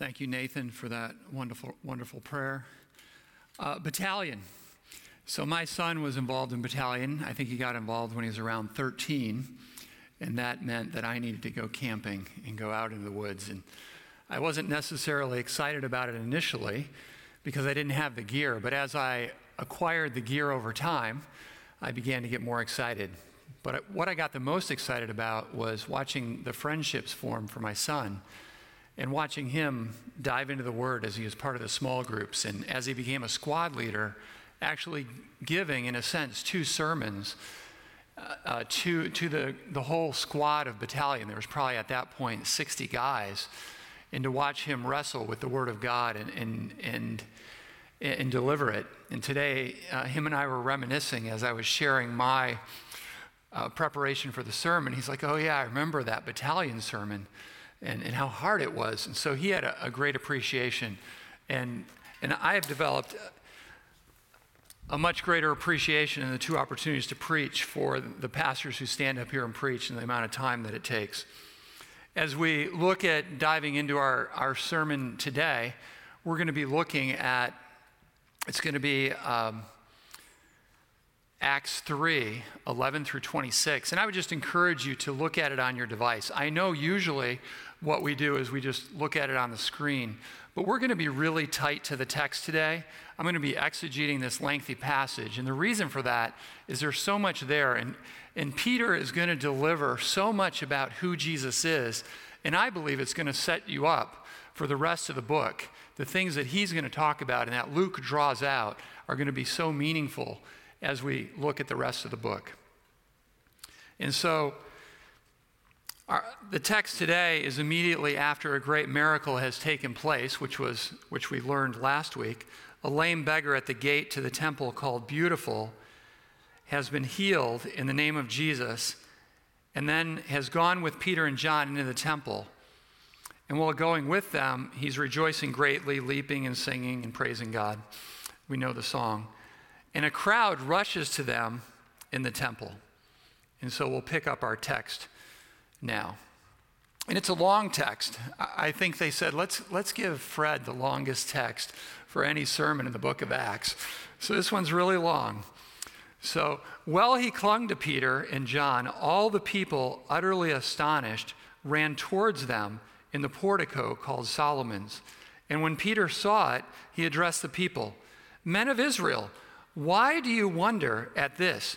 Thank you, Nathan, for that wonderful, wonderful prayer. Uh, battalion. So, my son was involved in battalion. I think he got involved when he was around 13, and that meant that I needed to go camping and go out into the woods. And I wasn't necessarily excited about it initially because I didn't have the gear, but as I acquired the gear over time, I began to get more excited. But what I got the most excited about was watching the friendships form for my son and watching him dive into the Word as he was part of the small groups and as he became a squad leader, actually giving, in a sense, two sermons uh, uh, to, to the, the whole squad of battalion. There was probably at that point 60 guys. And to watch him wrestle with the Word of God and, and, and, and deliver it. And today, uh, him and I were reminiscing as I was sharing my uh, preparation for the sermon. He's like, Oh, yeah, I remember that battalion sermon and, and how hard it was. And so he had a, a great appreciation. And, and I have developed a much greater appreciation in the two opportunities to preach for the pastors who stand up here and preach and the amount of time that it takes. As we look at diving into our, our sermon today, we're going to be looking at, it's going to be um, Acts 3 11 through 26. And I would just encourage you to look at it on your device. I know usually what we do is we just look at it on the screen. But we're going to be really tight to the text today. I'm going to be exegeting this lengthy passage. And the reason for that is there's so much there. And, and Peter is going to deliver so much about who Jesus is. And I believe it's going to set you up for the rest of the book. The things that he's going to talk about and that Luke draws out are going to be so meaningful as we look at the rest of the book. And so, our, the text today is immediately after a great miracle has taken place, which, was, which we learned last week. A lame beggar at the gate to the temple called Beautiful has been healed in the name of Jesus and then has gone with Peter and John into the temple. And while going with them, he's rejoicing greatly, leaping and singing and praising God. We know the song. And a crowd rushes to them in the temple. And so we'll pick up our text now. And it's a long text. I think they said, let's, let's give Fred the longest text for any sermon in the book of Acts. So this one's really long. So, while he clung to Peter and John, all the people, utterly astonished, ran towards them in the portico called Solomon's. And when Peter saw it, he addressed the people Men of Israel, why do you wonder at this?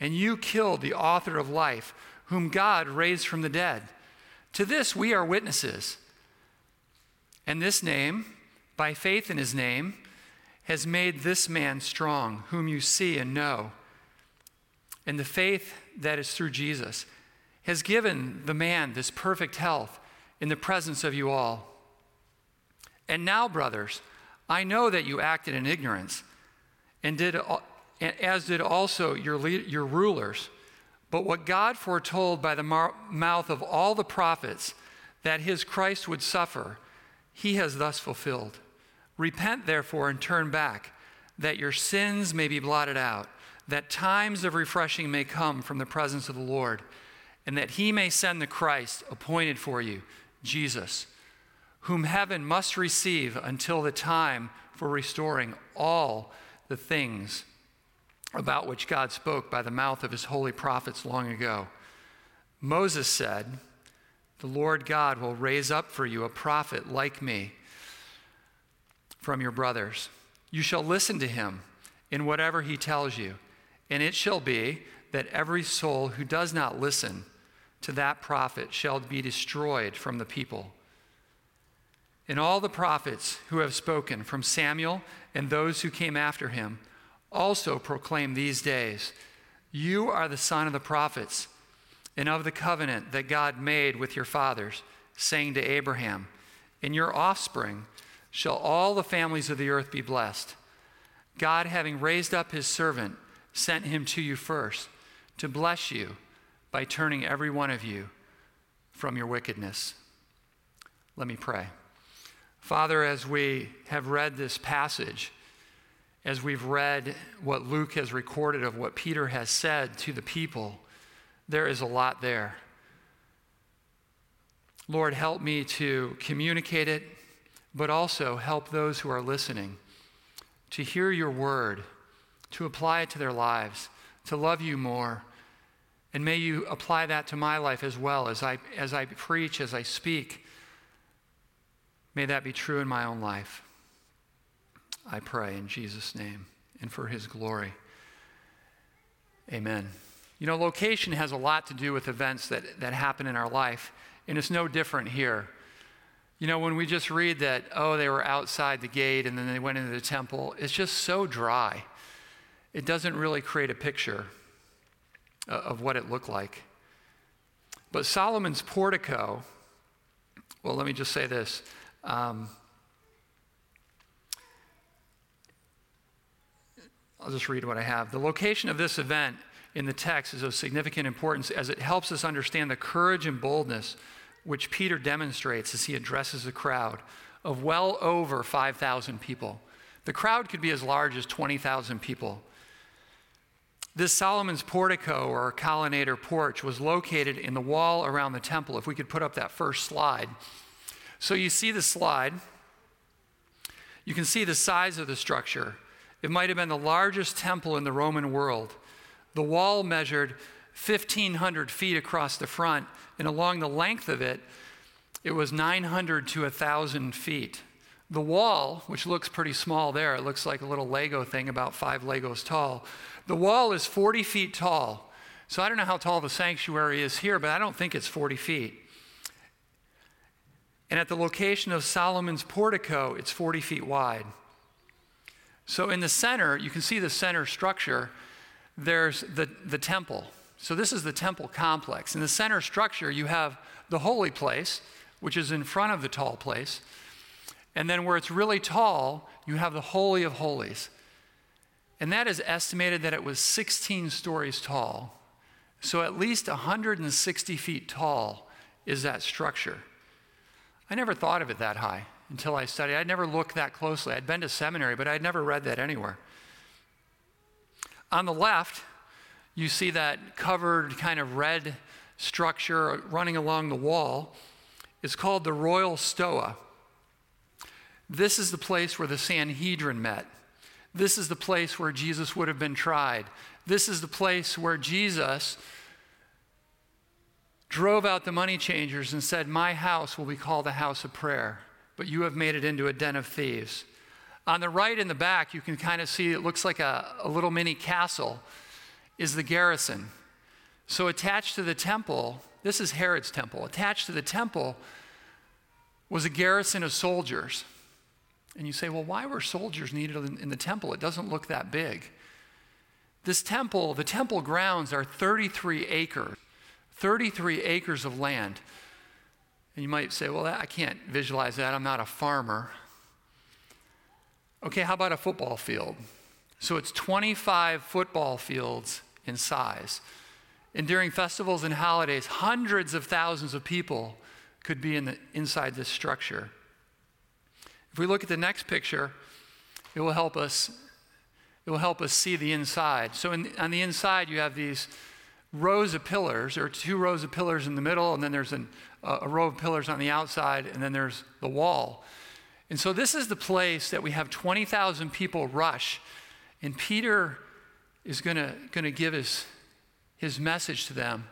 and you killed the author of life, whom God raised from the dead. To this we are witnesses. And this name, by faith in his name, has made this man strong, whom you see and know. And the faith that is through Jesus has given the man this perfect health in the presence of you all. And now, brothers, I know that you acted in ignorance and did as did also your, your rulers. But what God foretold by the mouth of all the prophets that his Christ would suffer, he has thus fulfilled. Repent, therefore, and turn back, that your sins may be blotted out, that times of refreshing may come from the presence of the Lord, and that he may send the Christ appointed for you, Jesus, whom heaven must receive until the time for restoring all the things about which God spoke by the mouth of his holy prophets long ago. Moses said, The Lord God will raise up for you a prophet like me from your brothers. You shall listen to him in whatever he tells you, and it shall be that every soul who does not listen to that prophet shall be destroyed from the people. And all the prophets who have spoken, from Samuel and those who came after him, also proclaim these days You are the son of the prophets and of the covenant that God made with your fathers, saying to Abraham, In your offspring shall all the families of the earth be blessed. God, having raised up his servant, sent him to you first to bless you by turning every one of you from your wickedness. Let me pray. Father, as we have read this passage, as we've read what Luke has recorded of what Peter has said to the people, there is a lot there. Lord, help me to communicate it, but also help those who are listening to hear your word, to apply it to their lives, to love you more. And may you apply that to my life as well as I, as I preach, as I speak. May that be true in my own life. I pray in Jesus' name and for his glory. Amen. You know, location has a lot to do with events that, that happen in our life, and it's no different here. You know, when we just read that, oh, they were outside the gate and then they went into the temple, it's just so dry. It doesn't really create a picture of what it looked like. But Solomon's portico, well, let me just say this. Um, I'll just read what I have. The location of this event in the text is of significant importance as it helps us understand the courage and boldness which Peter demonstrates as he addresses a crowd of well over 5,000 people. The crowd could be as large as 20,000 people. This Solomon's portico or colonnade or porch was located in the wall around the temple. If we could put up that first slide. So you see the slide. You can see the size of the structure. It might have been the largest temple in the Roman world. The wall measured 1,500 feet across the front, and along the length of it, it was 900 to 1,000 feet. The wall, which looks pretty small there, it looks like a little Lego thing about five Legos tall. The wall is 40 feet tall. So I don't know how tall the sanctuary is here, but I don't think it's 40 feet. And at the location of Solomon's portico, it's 40 feet wide. So in the center, you can see the center structure, there's the, the temple. So this is the temple complex. In the center structure, you have the holy place, which is in front of the tall place. And then where it's really tall, you have the Holy of Holies. And that is estimated that it was 16 stories tall. So at least 160 feet tall is that structure. I never thought of it that high until I studied. I'd never looked that closely. I'd been to seminary, but I'd never read that anywhere. On the left, you see that covered kind of red structure running along the wall. It's called the Royal Stoa. This is the place where the Sanhedrin met. This is the place where Jesus would have been tried. This is the place where Jesus drove out the money changers and said, My house will be called a house of prayer, but you have made it into a den of thieves. On the right in the back, you can kind of see it looks like a, a little mini castle, is the garrison. So, attached to the temple, this is Herod's temple, attached to the temple was a garrison of soldiers. And you say, well, why were soldiers needed in, in the temple? It doesn't look that big. This temple, the temple grounds are 33 acres. 33 acres of land. And you might say, well, I can't visualize that. I'm not a farmer. Okay, how about a football field? So it's 25 football fields in size. And during festivals and holidays, hundreds of thousands of people could be in the, inside this structure. If we look at the next picture, it will help us. It will help us see the inside. So in, on the inside, you have these rows of pillars, or two rows of pillars in the middle, and then there's an, uh, a row of pillars on the outside, and then there's the wall. And so this is the place that we have 20,000 people rush, and Peter is going to give his, his message to them.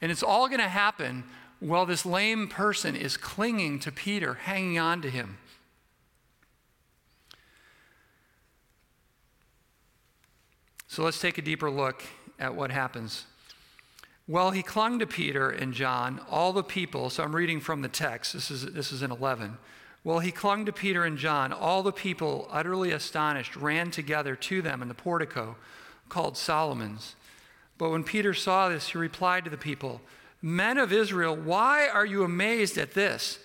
And it's all going to happen while this lame person is clinging to Peter, hanging on to him. So let's take a deeper look at what happens well, he clung to Peter and John, all the people. So I'm reading from the text. This is, this is in 11. Well, he clung to Peter and John. All the people, utterly astonished, ran together to them in the portico called Solomon's. But when Peter saw this, he replied to the people, Men of Israel, why are you amazed at this?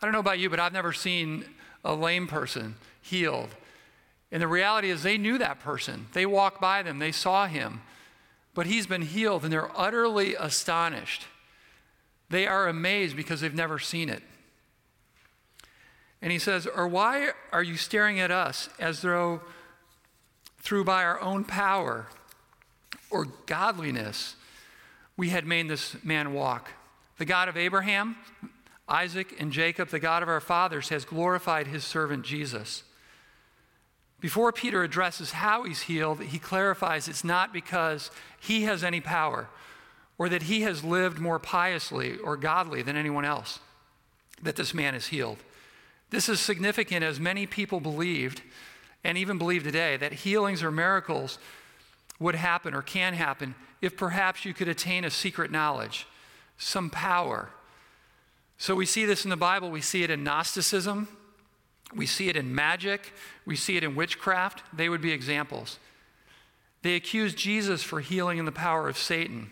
I don't know about you, but I've never seen a lame person healed. And the reality is, they knew that person. They walked by them, they saw him. But he's been healed, and they're utterly astonished. They are amazed because they've never seen it. And he says, Or why are you staring at us as though through by our own power or godliness we had made this man walk? The God of Abraham, Isaac, and Jacob, the God of our fathers, has glorified his servant Jesus. Before Peter addresses how he's healed, he clarifies it's not because he has any power or that he has lived more piously or godly than anyone else that this man is healed. This is significant as many people believed, and even believe today, that healings or miracles would happen or can happen if perhaps you could attain a secret knowledge, some power. So we see this in the Bible. We see it in Gnosticism, we see it in magic, we see it in witchcraft. They would be examples. They accused Jesus for healing in the power of Satan.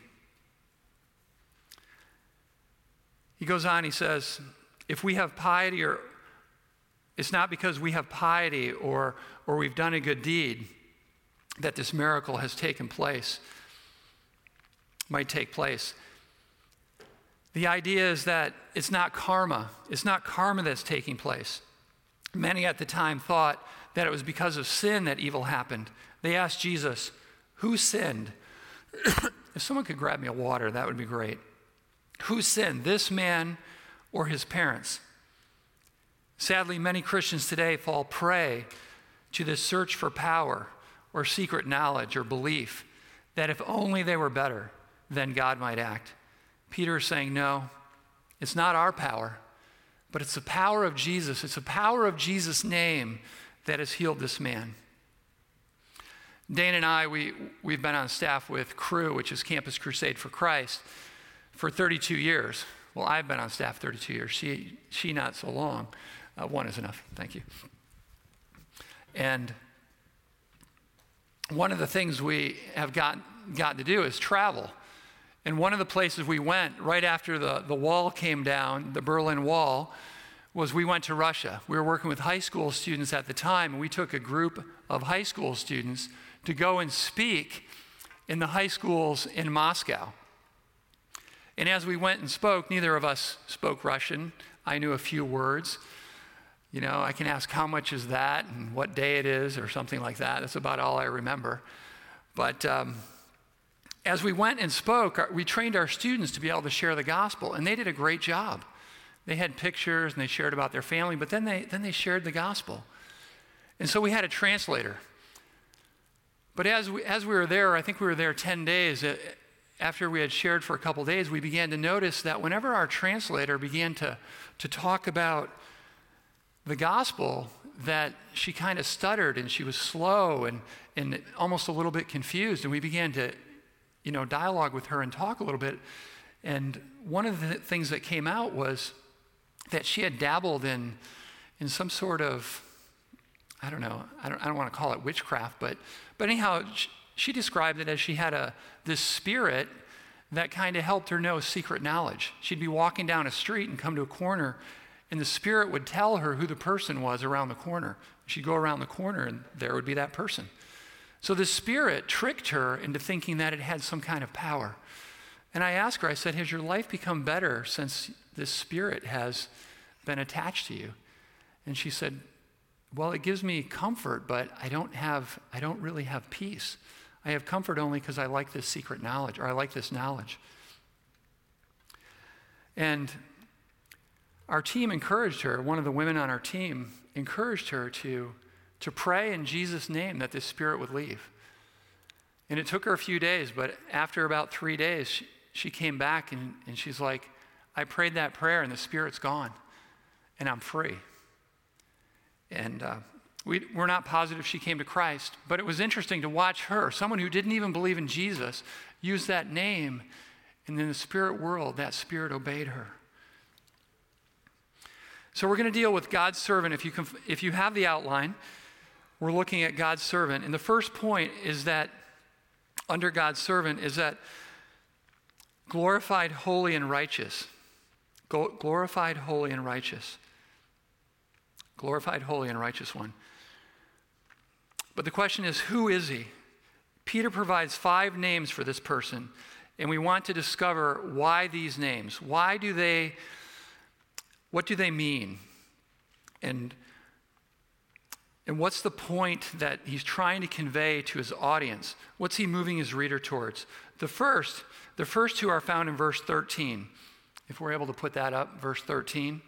He goes on, he says, if we have piety or it's not because we have piety or, or we've done a good deed that this miracle has taken place, might take place. The idea is that it's not karma. It's not karma that's taking place. Many at the time thought that it was because of sin that evil happened. They asked Jesus, Who sinned? if someone could grab me a water, that would be great. Who sinned, this man or his parents? Sadly, many Christians today fall prey to this search for power or secret knowledge or belief that if only they were better, then God might act. Peter is saying, no, it's not our power, but it's the power of Jesus. It's the power of Jesus' name that has healed this man. Dane and I, we, we've been on staff with Cru, which is Campus Crusade for Christ, for 32 years. Well, I've been on staff 32 years, she, she not so long. Uh, one is enough. Thank you. And one of the things we have gotten, gotten to do is travel. And one of the places we went right after the, the wall came down, the Berlin Wall, was we went to Russia. We were working with high school students at the time, and we took a group of high school students to go and speak in the high schools in Moscow. And as we went and spoke, neither of us spoke Russian. I knew a few words. You know, I can ask how much is that and what day it is or something like that. That's about all I remember. But um, as we went and spoke, we trained our students to be able to share the gospel, and they did a great job. They had pictures and they shared about their family, but then they, then they shared the gospel. And so we had a translator. But as we, as we were there, I think we were there 10 days, uh, after we had shared for a couple days, we began to notice that whenever our translator began to, to talk about the gospel that she kind of stuttered and she was slow and, and almost a little bit confused. And we began to, you know, dialogue with her and talk a little bit. And one of the things that came out was that she had dabbled in, in some sort of, I don't know, I don't, I don't want to call it witchcraft, but, but anyhow, she, she described it as she had a, this spirit that kind of helped her know secret knowledge. She'd be walking down a street and come to a corner and the Spirit would tell her who the person was around the corner. She'd go around the corner, and there would be that person. So the Spirit tricked her into thinking that it had some kind of power. And I asked her, I said, Has your life become better since this Spirit has been attached to you? And she said, Well, it gives me comfort, but I don't have, I don't really have peace. I have comfort only because I like this secret knowledge, or I like this knowledge. And our team encouraged her, one of the women on our team encouraged her to, to pray in Jesus' name that this spirit would leave. And it took her a few days, but after about three days, she, she came back and, and she's like, I prayed that prayer and the spirit's gone and I'm free. And uh, we, we're not positive she came to Christ, but it was interesting to watch her, someone who didn't even believe in Jesus, use that name. And in the spirit world, that spirit obeyed her. So we're going to deal with God's servant. If you, can, if you have the outline, we're looking at God's servant. And the first point is that under God's servant is that glorified, holy, and righteous. Glorified, holy, and righteous. glorified, holy, and righteous one. But the question is, who is he? Peter provides five names for this person, and we want to discover why these names. Why do they, what do they mean? And, and what's the point that he's trying to convey to his audience? What's he moving his reader towards? The first, the first two are found in verse 13. If we're able to put that up, verse 13.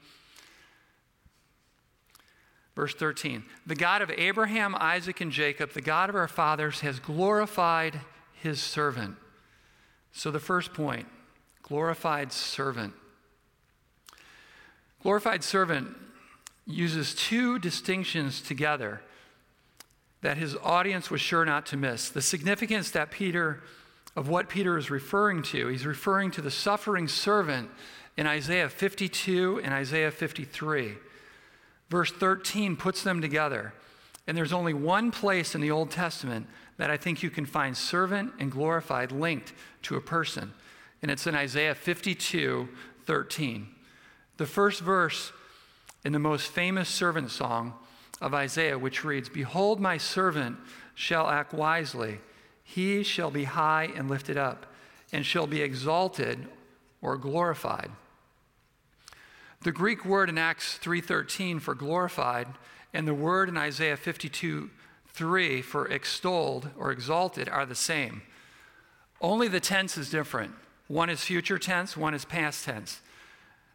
Verse 13 The God of Abraham, Isaac, and Jacob, the God of our fathers, has glorified his servant. So, the first point glorified servant. Glorified servant uses two distinctions together that his audience was sure not to miss. The significance that Peter, of what Peter is referring to, he's referring to the suffering servant in Isaiah 52 and Isaiah 53. Verse 13 puts them together. And there's only one place in the Old Testament that I think you can find servant and glorified linked to a person. And it's in Isaiah 52 13. The first verse in the most famous servant song of Isaiah, which reads Behold, my servant shall act wisely. He shall be high and lifted up, and shall be exalted or glorified. The Greek word in Acts 3:13 for glorified and the word in Isaiah 52:3 for extolled or exalted are the same. Only the tense is different. One is future tense, one is past tense.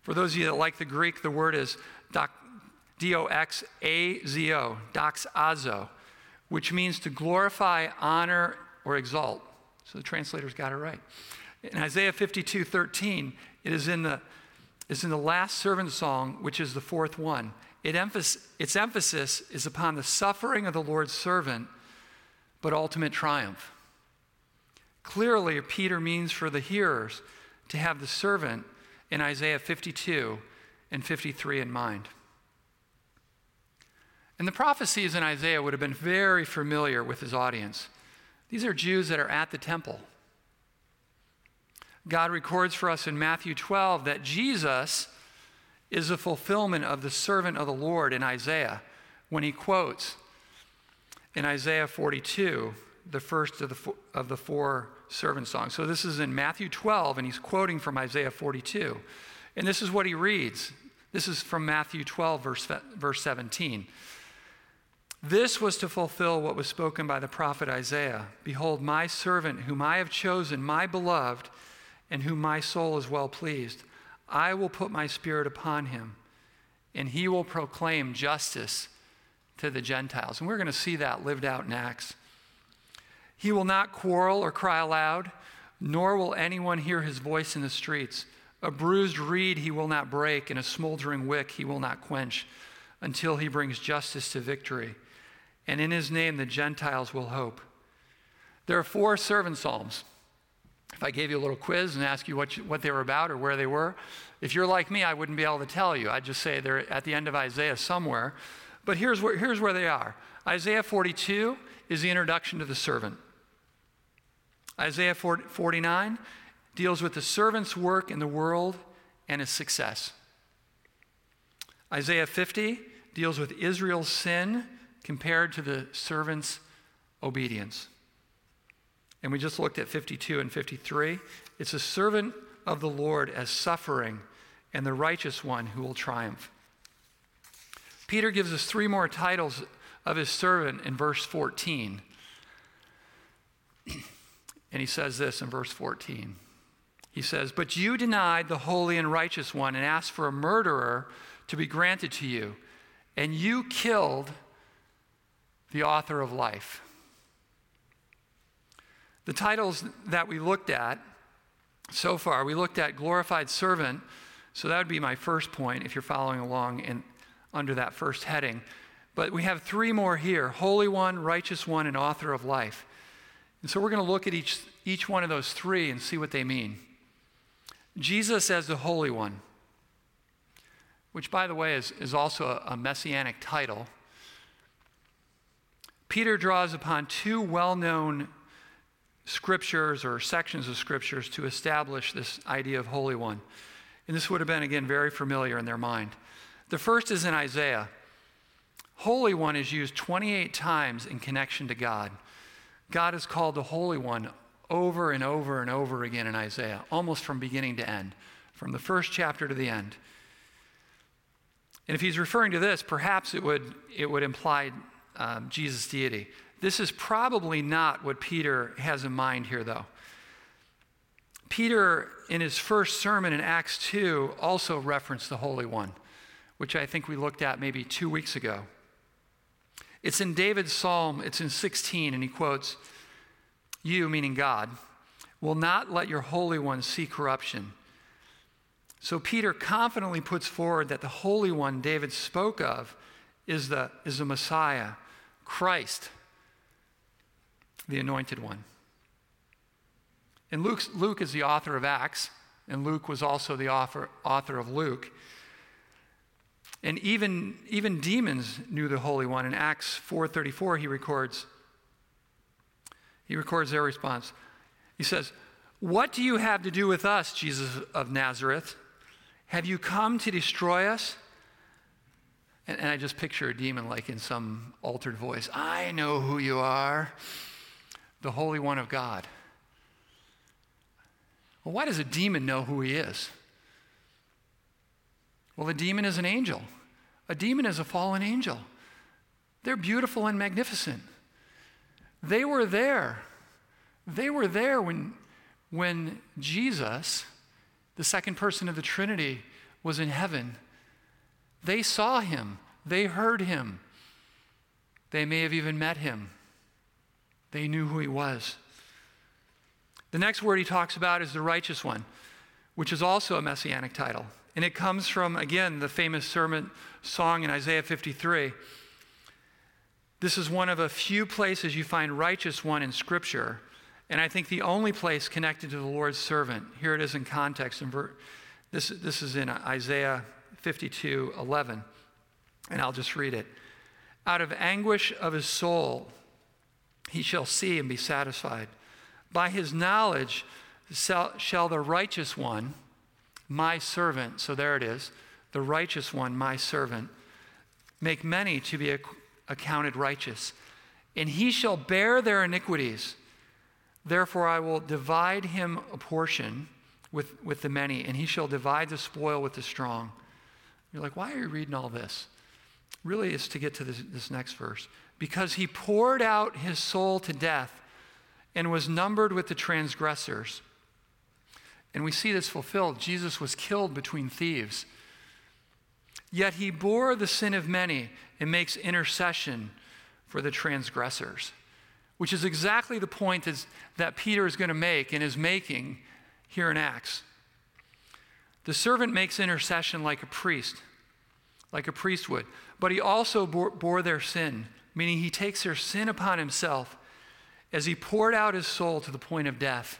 For those of you that like the Greek, the word is D O X A Z O, doxazo, which means to glorify, honor, or exalt. So the translators got it right. In Isaiah 52 13, it is in the is in the last servant song, which is the fourth one. It its emphasis is upon the suffering of the Lord's servant, but ultimate triumph. Clearly, Peter means for the hearers to have the servant in Isaiah 52 and 53 in mind. And the prophecies in Isaiah would have been very familiar with his audience. These are Jews that are at the temple. God records for us in Matthew 12 that Jesus is a fulfillment of the servant of the Lord in Isaiah when he quotes in Isaiah 42 the first of the, of the four servant songs. So this is in Matthew 12, and he's quoting from Isaiah 42. And this is what he reads. This is from Matthew 12, verse, verse 17. This was to fulfill what was spoken by the prophet Isaiah Behold, my servant, whom I have chosen, my beloved and whom my soul is well pleased. I will put my spirit upon him, and he will proclaim justice to the Gentiles. And we're going to see that lived out in Acts. He will not quarrel or cry aloud, nor will anyone hear his voice in the streets. A bruised reed he will not break, and a smoldering wick he will not quench until he brings justice to victory. And in his name the Gentiles will hope. There are four servant psalms. If I gave you a little quiz and asked you what, you, what they were about or where they were, if you're like me, I wouldn't be able to tell you. I'd just say they're at the end of Isaiah somewhere. But here's where, here's where they are Isaiah 42 is the introduction to the servant. Isaiah 49 deals with the servant's work in the world and his success. Isaiah 50 deals with Israel's sin compared to the servant's obedience. And we just looked at 52 and 53. It's a servant of the Lord as suffering and the righteous one who will triumph. Peter gives us three more titles of his servant in verse 14. and he says this in verse 14. He says, But you denied the holy and righteous one and asked for a murderer to be granted to you, and you killed the author of life. The titles that we looked at so far, we looked at glorified servant. So that would be my first point if you're following along in, under that first heading. But we have three more here Holy One, Righteous One, and Author of Life. And so we're going to look at each, each one of those three and see what they mean. Jesus as the Holy One, which, by the way, is, is also a, a messianic title. Peter draws upon two well known scriptures or sections of scriptures to establish this idea of Holy One. And this would have been, again, very familiar in their mind. The first is in Isaiah. Holy One is used 28 times in connection to God. God is called the Holy One over and over and over again in Isaiah, almost from beginning to end, from the first chapter to the end. And if he's referring to this, perhaps it would, it would imply um, Jesus' deity. This is probably not what Peter has in mind here, though. Peter, in his first sermon in Acts 2, also referenced the Holy One, which I think we looked at maybe two weeks ago. It's in David's psalm, it's in 16, and he quotes, You, meaning God, will not let your Holy One see corruption. So Peter confidently puts forward that the Holy One David spoke of is the, is the Messiah, Christ, the Anointed One. And Luke's, Luke is the author of Acts, and Luke was also the author, author of Luke. And even, even demons knew the Holy One. In Acts 4.34, he records, he records their response. He says, What do you have to do with us, Jesus of Nazareth? Have you come to destroy us? And, and I just picture a demon like in some altered voice I know who you are, the Holy One of God. Well, why does a demon know who he is? Well, a demon is an angel. A demon is a fallen angel. They're beautiful and magnificent. They were there. They were there when, when Jesus the second person of the Trinity, was in heaven. They saw him, they heard him, they may have even met him. They knew who he was. The next word he talks about is the righteous one, which is also a messianic title. And it comes from, again, the famous sermon song in Isaiah 53. This is one of a few places you find righteous one in Scripture. And I think the only place connected to the Lord's servant, here it is in context. In ver- this, this is in Isaiah 52 11. And I'll just read it. Out of anguish of his soul, he shall see and be satisfied. By his knowledge shall the righteous one, my servant, so there it is, the righteous one, my servant, make many to be accounted righteous. And he shall bear their iniquities. Therefore, I will divide him a portion with, with the many, and he shall divide the spoil with the strong. You're like, why are you reading all this? Really, it's to get to this, this next verse. Because he poured out his soul to death and was numbered with the transgressors. And we see this fulfilled. Jesus was killed between thieves. Yet he bore the sin of many and makes intercession for the transgressors which is exactly the point that Peter is going to make and is making here in Acts. The servant makes intercession like a priest, like a priest would, but he also bore, bore their sin, meaning he takes their sin upon himself as he poured out his soul to the point of death.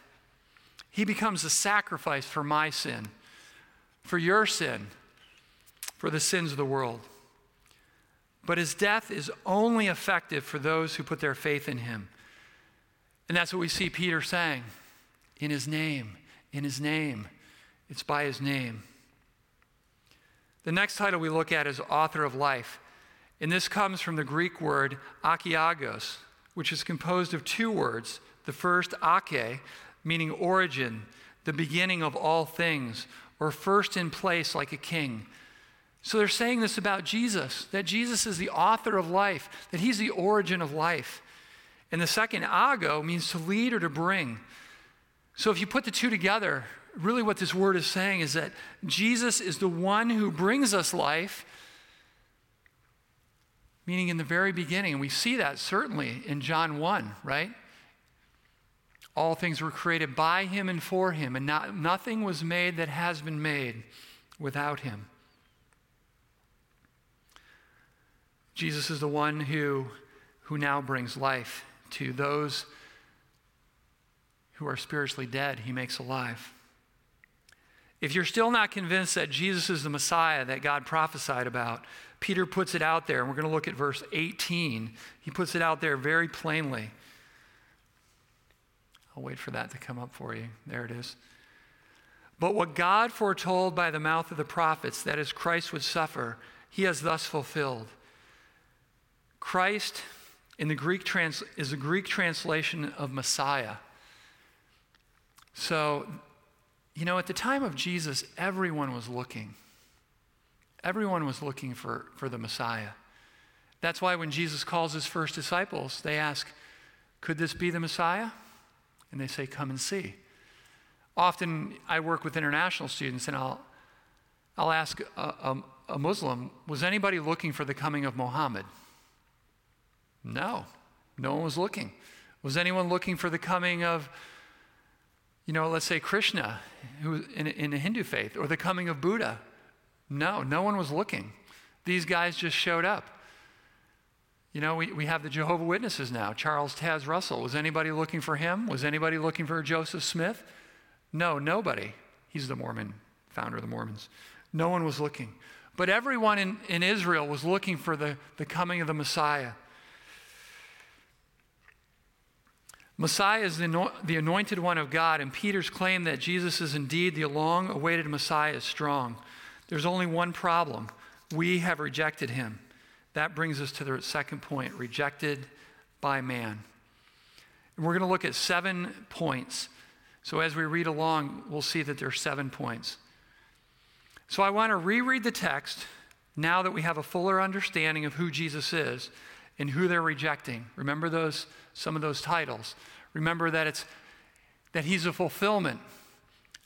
He becomes a sacrifice for my sin, for your sin, for the sins of the world. But his death is only effective for those who put their faith in him. And that's what we see Peter saying in his name, in his name. It's by his name. The next title we look at is author of life. And this comes from the Greek word archegos, which is composed of two words. The first, ake, meaning origin, the beginning of all things, or first in place like a king. So they're saying this about Jesus, that Jesus is the author of life, that he's the origin of life. And the second, ago, means to lead or to bring. So if you put the two together, really what this word is saying is that Jesus is the one who brings us life, meaning in the very beginning. And we see that certainly in John 1, right? All things were created by him and for him, and not, nothing was made that has been made without him. Jesus is the one who, who now brings life to those who are spiritually dead, he makes alive. If you're still not convinced that Jesus is the Messiah that God prophesied about, Peter puts it out there, and we're going to look at verse 18. He puts it out there very plainly. I'll wait for that to come up for you. There it is. But what God foretold by the mouth of the prophets, that is, Christ would suffer, he has thus fulfilled. Christ in the Greek trans, is a Greek translation of Messiah. So, you know, at the time of Jesus, everyone was looking. Everyone was looking for, for the Messiah. That's why when Jesus calls his first disciples, they ask, Could this be the Messiah? And they say, Come and see. Often I work with international students and I'll, I'll ask a, a, a Muslim, Was anybody looking for the coming of Muhammad? No, no one was looking. Was anyone looking for the coming of, you know, let's say Krishna who, in, in a Hindu faith, or the coming of Buddha? No, no one was looking. These guys just showed up. You know, we, we have the Jehovah Witnesses now. Charles Taze Russell. Was anybody looking for him? Was anybody looking for Joseph Smith? No, nobody. He's the Mormon, founder of the Mormons. No one was looking. But everyone in, in Israel was looking for the, the coming of the Messiah. Messiah is the, the anointed one of God, and Peter's claim that Jesus is indeed the long awaited Messiah is strong. There's only one problem we have rejected him. That brings us to the second point rejected by man. And we're going to look at seven points. So as we read along, we'll see that there are seven points. So I want to reread the text now that we have a fuller understanding of who Jesus is and who they're rejecting. Remember those some of those titles. Remember that it's that he's a fulfillment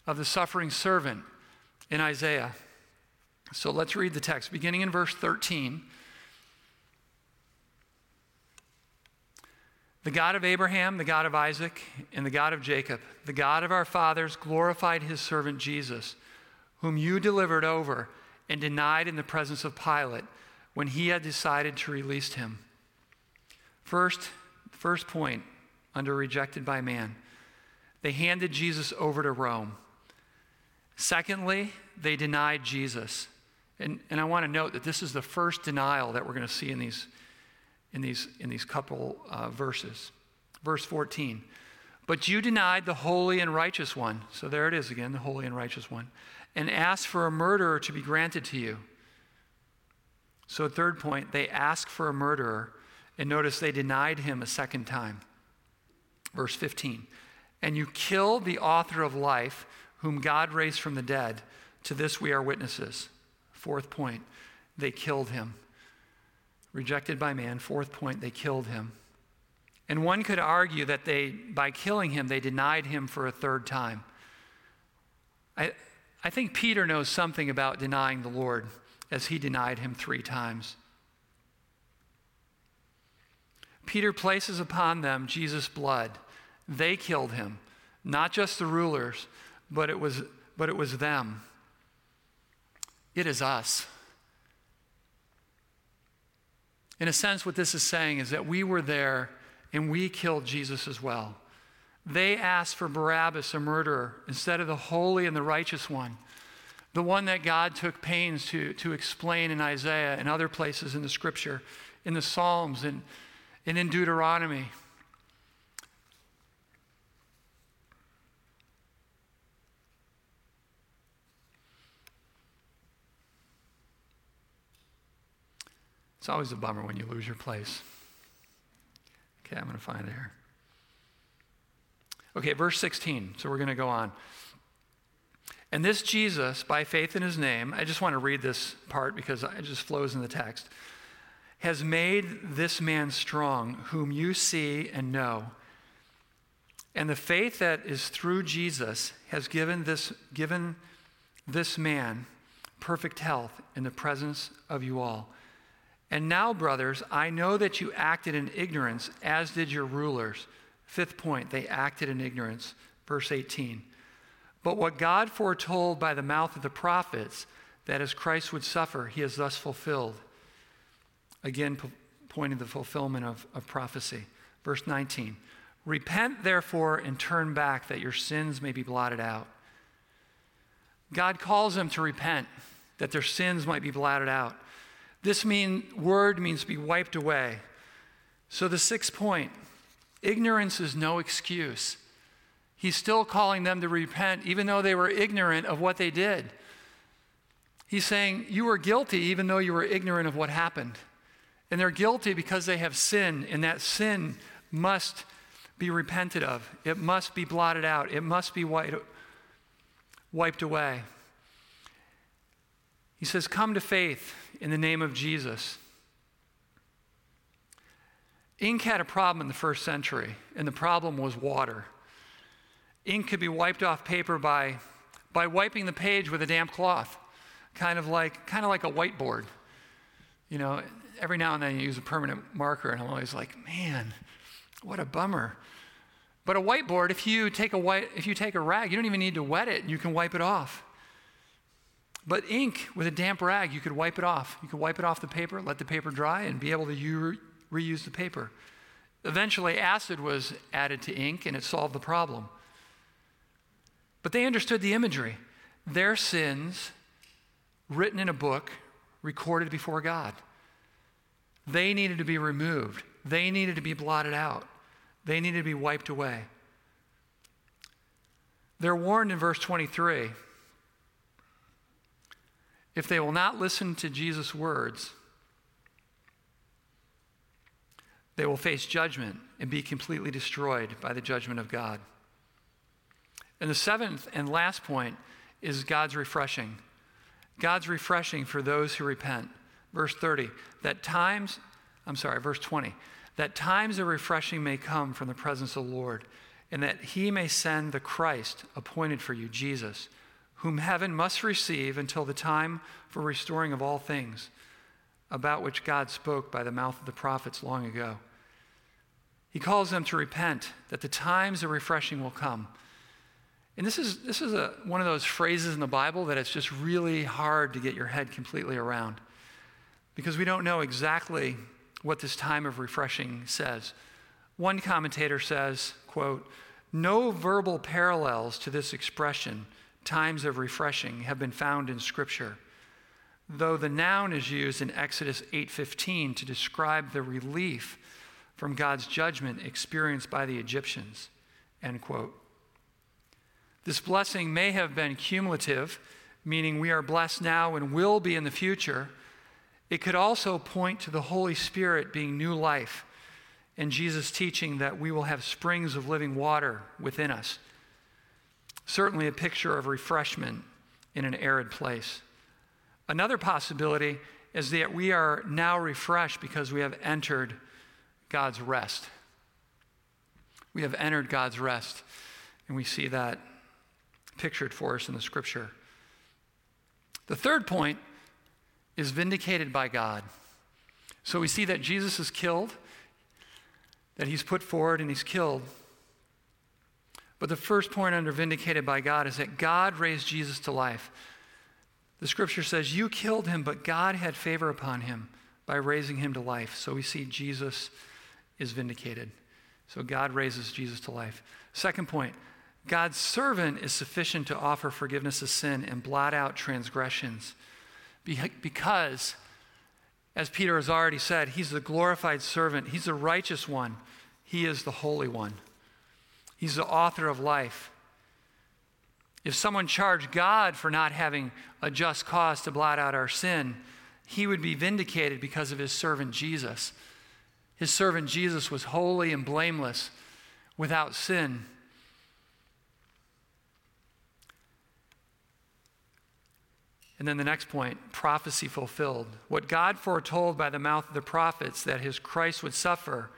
of the suffering servant in Isaiah. So let's read the text beginning in verse 13. The God of Abraham, the God of Isaac, and the God of Jacob, the God of our fathers, glorified his servant Jesus, whom you delivered over and denied in the presence of Pilate when he had decided to release him. First, first point under rejected by man. They handed Jesus over to Rome. Secondly, they denied Jesus. And, and I want to note that this is the first denial that we're going to see in these, in these, in these couple uh, verses. Verse 14. But you denied the holy and righteous one. So there it is again, the holy and righteous one. And asked for a murderer to be granted to you. So, third point, they asked for a murderer. And notice they denied him a second time. Verse 15. And you killed the author of life, whom God raised from the dead. To this we are witnesses. Fourth point, they killed him. Rejected by man. Fourth point, they killed him. And one could argue that they, by killing him, they denied him for a third time. I, I think Peter knows something about denying the Lord as he denied him three times. Peter places upon them Jesus' blood. They killed him, not just the rulers, but it was, but it was them. It is us. In a sense, what this is saying is that we were there and we killed Jesus as well. They asked for Barabbas, a murderer, instead of the holy and the righteous one, the one that God took pains to, to explain in Isaiah and other places in the scripture, in the Psalms, and and in Deuteronomy. It's always a bummer when you lose your place. Okay, I'm going to find it here. Okay, verse 16. So we're going to go on. And this Jesus, by faith in his name, I just want to read this part because it just flows in the text has made this man strong, whom you see and know. And the faith that is through Jesus has given this, given this man perfect health in the presence of you all. And now, brothers, I know that you acted in ignorance, as did your rulers. Fifth point, they acted in ignorance. Verse 18. But what God foretold by the mouth of the prophets, that as Christ would suffer, he has thus fulfilled. Again, p- pointing to the fulfillment of, of prophecy. Verse 19 Repent, therefore, and turn back that your sins may be blotted out. God calls them to repent, that their sins might be blotted out. This mean, word means to be wiped away. So, the sixth point ignorance is no excuse. He's still calling them to repent, even though they were ignorant of what they did. He's saying, You were guilty, even though you were ignorant of what happened. And they're guilty because they have sin, and that sin must be repented of. It must be blotted out. It must be wiped away. He says, Come to faith in the name of Jesus. Ink had a problem in the first century, and the problem was water. Ink could be wiped off paper by, by wiping the page with a damp cloth, kind of like, kind of like a whiteboard. You know, every now and then you use a permanent marker, and I'm always like, man, what a bummer. But a whiteboard, if you take a white, if you take a rag, you don't even need to wet it, you can wipe it off. But ink with a damp rag, you could wipe it off. You could wipe it off the paper, let the paper dry, and be able to reuse the paper. Eventually, acid was added to ink and it solved the problem. But they understood the imagery. Their sins, written in a book, recorded before God. They needed to be removed, they needed to be blotted out, they needed to be wiped away. They're warned in verse 23 if they will not listen to Jesus' words, they will face judgment and be completely destroyed by the judgment of God. And the seventh and last point is God's refreshing. God's refreshing for those who repent. Verse 30, that times, I'm sorry, verse 20, that times of refreshing may come from the presence of the Lord, and that he may send the Christ appointed for you, Jesus, whom heaven must receive until the time for restoring of all things, about which God spoke by the mouth of the prophets long ago. He calls them to repent, that the times of refreshing will come. And this is, this is a, one of those phrases in the Bible that it's just really hard to get your head completely around because we don't know exactly what this time of refreshing says. One commentator says, quote, no verbal parallels to this expression, times of refreshing, have been found in Scripture, though the noun is used in Exodus 8:15 to describe the relief from God's judgment experienced by the Egyptians. End quote. This blessing may have been cumulative, meaning we are blessed now and will be in the future. It could also point to the Holy Spirit being new life and Jesus teaching that we will have springs of living water within us. Certainly a picture of refreshment in an arid place. Another possibility is that we are now refreshed because we have entered God's rest. We have entered God's rest, and we see that pictured for us in the scripture. The third point is vindicated by God. So we see that Jesus is killed, that he's put forward and he's killed. But the first point under vindicated by God is that God raised Jesus to life. The scripture says, You killed him, but God had favor upon him by raising him to life. So we see Jesus is vindicated. So God raises Jesus to life. Second point God's servant is sufficient to offer forgiveness of sin and blot out transgressions because, as Peter has already said, he's the glorified servant, he's the righteous one, he is the holy one, he's the author of life. If someone charged God for not having a just cause to blot out our sin, he would be vindicated because of his servant Jesus. His servant Jesus was holy and blameless, without sin. And then the next point prophecy fulfilled. What God foretold by the mouth of the prophets that his Christ would suffer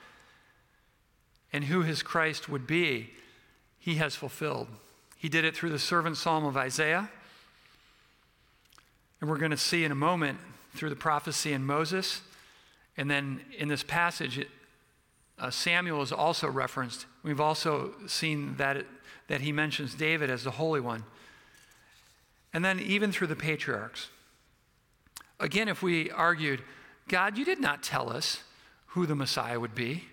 and who his Christ would be, he has fulfilled. He did it through the servant psalm of Isaiah. And we're going to see in a moment through the prophecy in Moses and then in this passage, uh, Samuel is also referenced. We've also seen that, it, that he mentions David as the Holy One. And then even through the patriarchs. Again, if we argued, God, you did not tell us who the Messiah would be,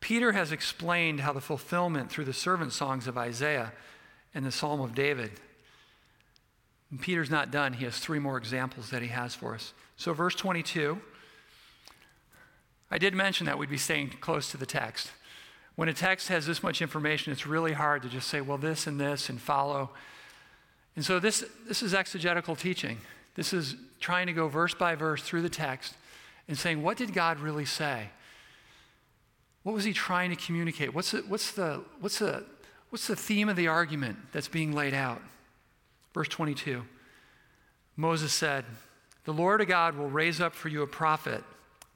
Peter has explained how the fulfillment through the servant songs of Isaiah and the Psalm of David. And Peter's not done. He has three more examples that he has for us. So, verse 22 I did mention that we'd be staying close to the text. When a text has this much information, it's really hard to just say, well, this and this and follow. And so this, this is exegetical teaching. This is trying to go verse by verse through the text and saying, What did God really say? What was he trying to communicate? What's the, what's the, what's the, what's the theme of the argument that's being laid out? Verse 22 Moses said, The Lord God will raise up for you a prophet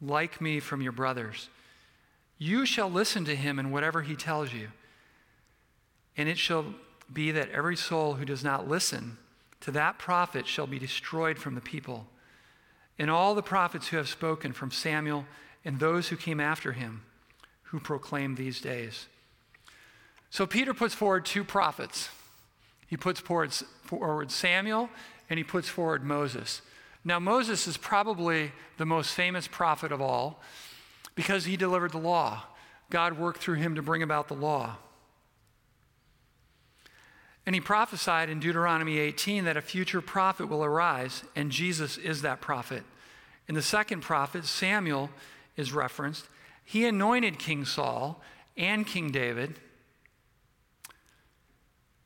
like me from your brothers. You shall listen to him in whatever he tells you. And it shall be that every soul who does not listen to that prophet shall be destroyed from the people. And all the prophets who have spoken from Samuel and those who came after him, who proclaim these days. So Peter puts forward two prophets. He puts forward Samuel and he puts forward Moses. Now, Moses is probably the most famous prophet of all because he delivered the law. God worked through him to bring about the law. And he prophesied in Deuteronomy 18 that a future prophet will arise, and Jesus is that prophet. In the second prophet, Samuel is referenced. He anointed King Saul and King David,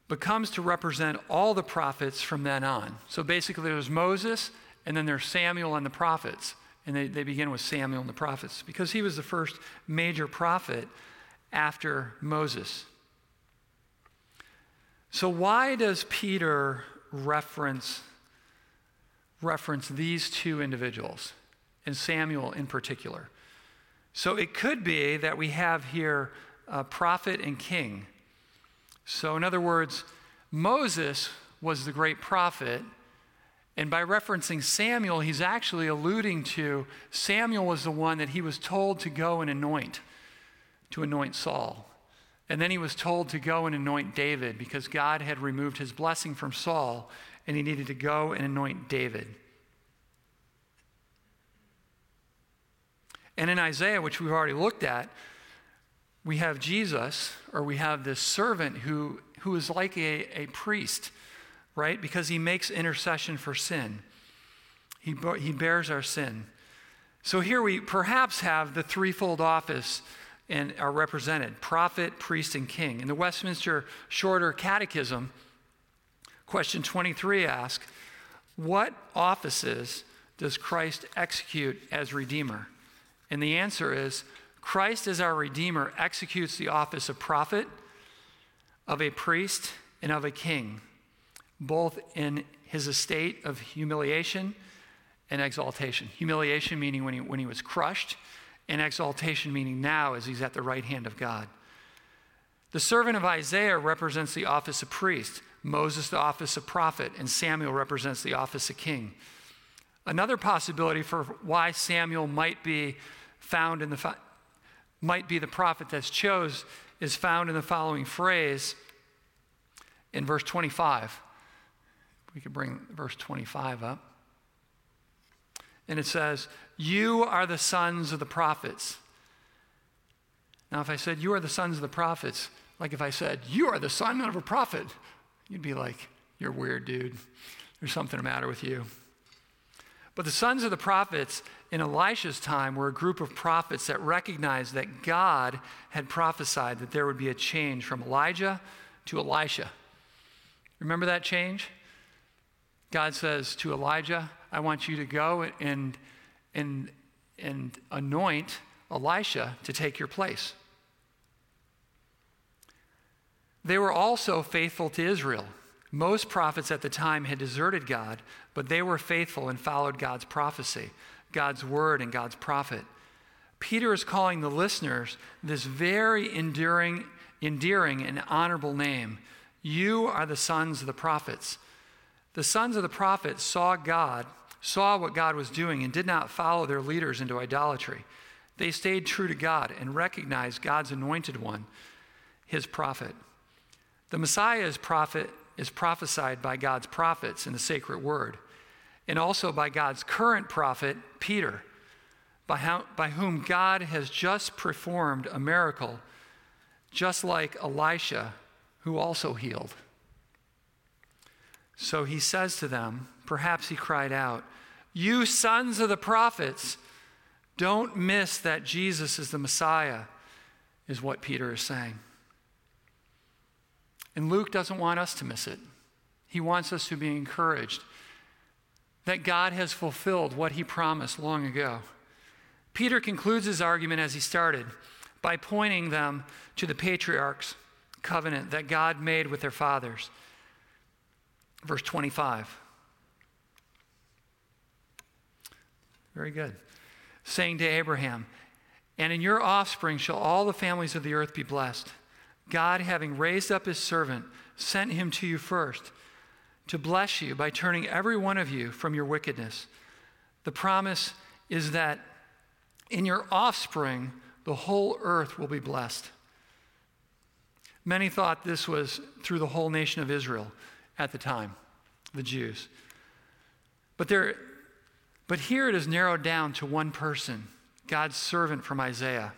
but comes to represent all the prophets from then on. So basically, there's Moses, and then there's Samuel and the prophets. And they, they begin with Samuel and the prophets because he was the first major prophet after Moses. So, why does Peter reference, reference these two individuals, and Samuel in particular? So, it could be that we have here a prophet and king. So, in other words, Moses was the great prophet, and by referencing Samuel, he's actually alluding to Samuel was the one that he was told to go and anoint, to anoint Saul. And then he was told to go and anoint David because God had removed his blessing from Saul and he needed to go and anoint David. And in Isaiah, which we've already looked at, we have Jesus, or we have this servant who, who is like a, a priest right? Because he makes intercession for sin. He, he bears our sin. So here we perhaps have the threefold office and are represented prophet, priest, and king. In the Westminster Shorter Catechism, question 23 asks, What offices does Christ execute as Redeemer? And the answer is Christ, as our Redeemer, executes the office of prophet, of a priest, and of a king both in his estate of humiliation and exaltation. Humiliation meaning when he, when he was crushed, and exaltation meaning now as he's at the right hand of God. The servant of Isaiah represents the office of priest, Moses, the office of prophet, and Samuel represents the office of king. Another possibility for why Samuel might be found in the might be the prophet that's chose is found in the following phrase in verse 25. We could bring verse 25 up. And it says, You are the sons of the prophets. Now, if I said, You are the sons of the prophets, like if I said, You are the son of a prophet, you'd be like, You're weird, dude. There's something the matter with you. But the sons of the prophets in Elisha's time were a group of prophets that recognized that God had prophesied that there would be a change from Elijah to Elisha. Remember that change? God says to Elijah, I want you to go and, and, and anoint Elisha to take your place. They were also faithful to Israel. Most prophets at the time had deserted God, but they were faithful and followed God's prophecy, God's word, and God's prophet. Peter is calling the listeners this very enduring, endearing and honorable name. You are the sons of the prophets. The sons of the prophets saw God, saw what God was doing, and did not follow their leaders into idolatry. They stayed true to God and recognized God's anointed one, his prophet. The Messiah is prophet is prophesied by God's prophets in the sacred word, and also by God's current prophet, Peter, by, how, by whom God has just performed a miracle, just like Elisha, who also healed. So he says to them, perhaps he cried out, You sons of the prophets, don't miss that Jesus is the Messiah, is what Peter is saying. And Luke doesn't want us to miss it. He wants us to be encouraged that God has fulfilled what he promised long ago. Peter concludes his argument as he started by pointing them to the patriarchs' covenant that God made with their fathers. Verse 25. Very good. Saying to Abraham, And in your offspring shall all the families of the earth be blessed. God, having raised up his servant, sent him to you first to bless you by turning every one of you from your wickedness. The promise is that in your offspring, the whole earth will be blessed. Many thought this was through the whole nation of Israel at the time, the Jews. But, there, but here it is narrowed down to one person, God's servant from Isaiah.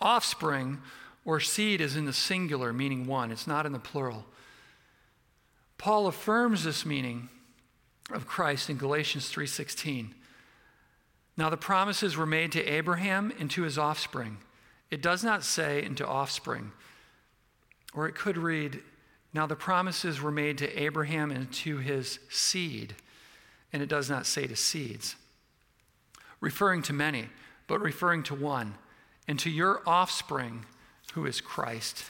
Offspring or seed is in the singular, meaning one, it's not in the plural. Paul affirms this meaning of Christ in Galatians 3:16. Now the promises were made to Abraham and to his offspring. It does not say into offspring. Or it could read, Now the promises were made to Abraham and to his seed. And it does not say to seeds. Referring to many, but referring to one, and to your offspring, who is Christ.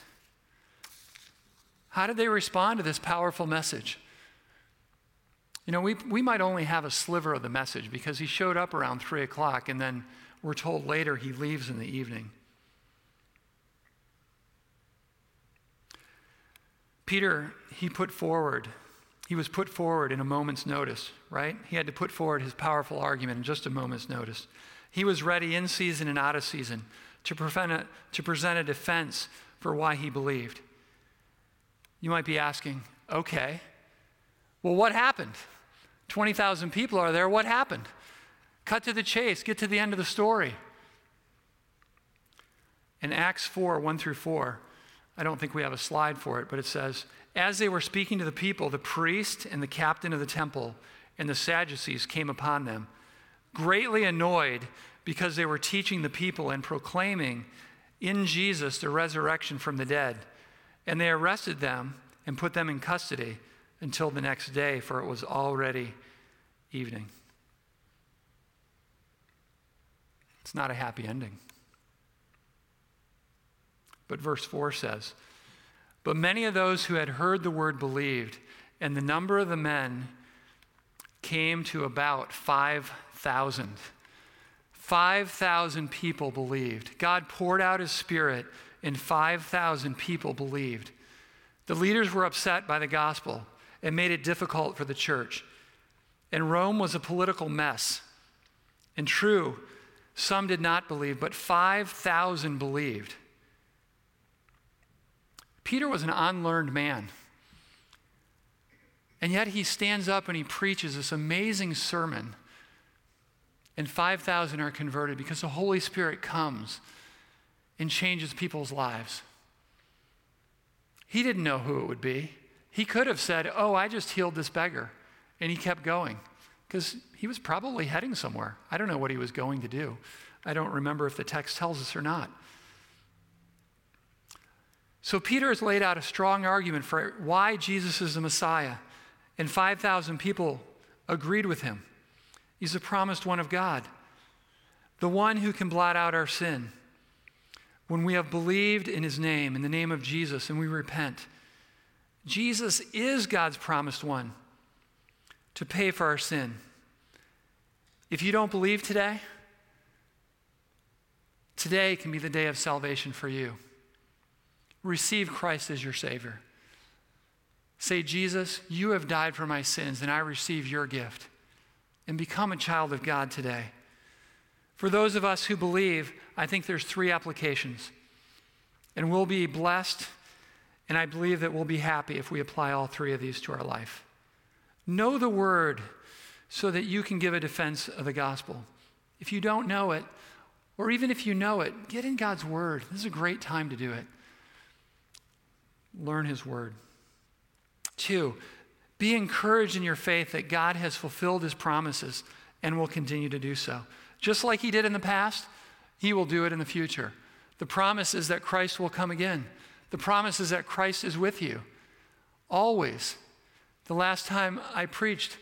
How did they respond to this powerful message? You know, we, we might only have a sliver of the message because he showed up around 3 o'clock and then we're told later he leaves in the evening. Peter, he put forward, he was put forward in a moment's notice, right? He had to put forward his powerful argument in just a moment's notice. He was ready in season and out of season to, a, to present a defense for why he believed. You might be asking, okay, well, what happened? 20,000 people are there. What happened? Cut to the chase, get to the end of the story. In Acts 4 1 through 4, I don't think we have a slide for it, but it says, As they were speaking to the people, the priest and the captain of the temple and the Sadducees came upon them, greatly annoyed because they were teaching the people and proclaiming in Jesus the resurrection from the dead. And they arrested them and put them in custody until the next day, for it was already evening. It's not a happy ending. But verse 4 says, But many of those who had heard the word believed, and the number of the men came to about 5,000. 5,000 people believed. God poured out his spirit, and 5,000 people believed. The leaders were upset by the gospel and made it difficult for the church. And Rome was a political mess. And true, some did not believe, but 5,000 believed. Peter was an unlearned man. And yet he stands up and he preaches this amazing sermon. And 5,000 are converted because the Holy Spirit comes and changes people's lives. He didn't know who it would be. He could have said, Oh, I just healed this beggar. And he kept going because he was probably heading somewhere. I don't know what he was going to do. I don't remember if the text tells us or not. So Peter has laid out a strong argument for why Jesus is the Messiah, and 5,000 people agreed with him. He's the promised one of God, the one who can blot out our sin. When we have believed in his name, in the name of Jesus, and we repent, Jesus is God's promised one to pay for our sin. If you don't believe today, today can be the day of salvation for you. Receive Christ as your Savior. Say, Jesus, you have died for my sins, and I receive your gift. And become a child of God today. For those of us who believe, I think there's three applications. And we'll be blessed and I believe that we'll be happy if we apply all three of these to our life. Know the word so that you can give a defense of the gospel. If you don't know it, or even if you know it, get in God's word. This is a great time to do it. Learn his word. Two, be encouraged in your faith that God has fulfilled his promises and will continue to do so. Just like he did in the past, he will do it in the future. The promise is that Christ will come again. The promise is that Christ is with you always. The last time I preached,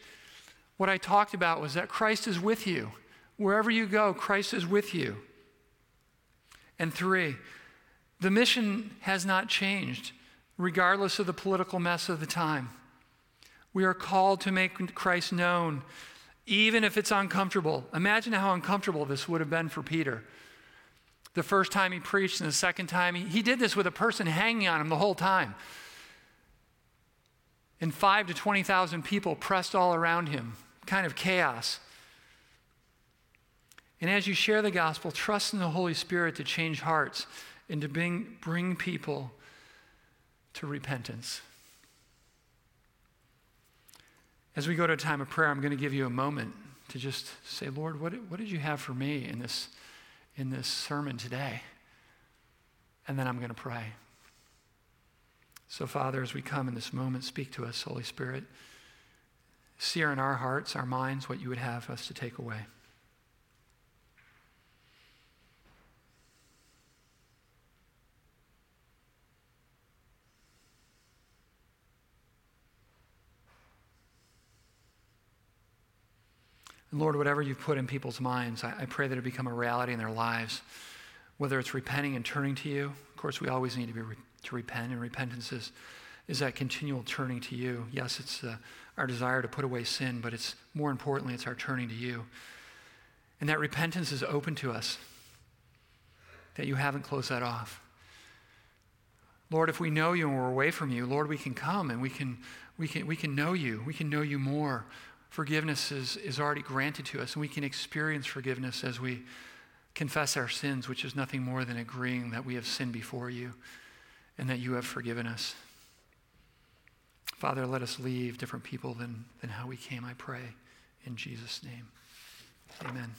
what I talked about was that Christ is with you Wherever you go, Christ is with you. And three, the mission has not changed, regardless of the political mess of the time. We are called to make Christ known, even if it's uncomfortable. Imagine how uncomfortable this would have been for Peter. The first time he preached, and the second time, he, he did this with a person hanging on him the whole time. And five to 20,000 people pressed all around him, kind of chaos. And as you share the gospel, trust in the Holy Spirit to change hearts and to bring, bring people to repentance. As we go to a time of prayer, I'm going to give you a moment to just say, Lord, what, what did you have for me in this, in this sermon today? And then I'm going to pray. So, Father, as we come in this moment, speak to us, Holy Spirit. Sear in our hearts, our minds, what you would have us to take away. And Lord, whatever you've put in people's minds, I, I pray that it become a reality in their lives. Whether it's repenting and turning to you, of course, we always need to be re- to repent, and repentance is, is that continual turning to you. Yes, it's uh, our desire to put away sin, but it's more importantly, it's our turning to you. And that repentance is open to us, that you haven't closed that off. Lord, if we know you and we're away from you, Lord, we can come and we can, we can, we can know you. We can know you more forgiveness is, is already granted to us, and we can experience forgiveness as we confess our sins, which is nothing more than agreeing that we have sinned before you and that you have forgiven us. Father, let us leave different people than, than how we came, I pray. In Jesus' name, amen.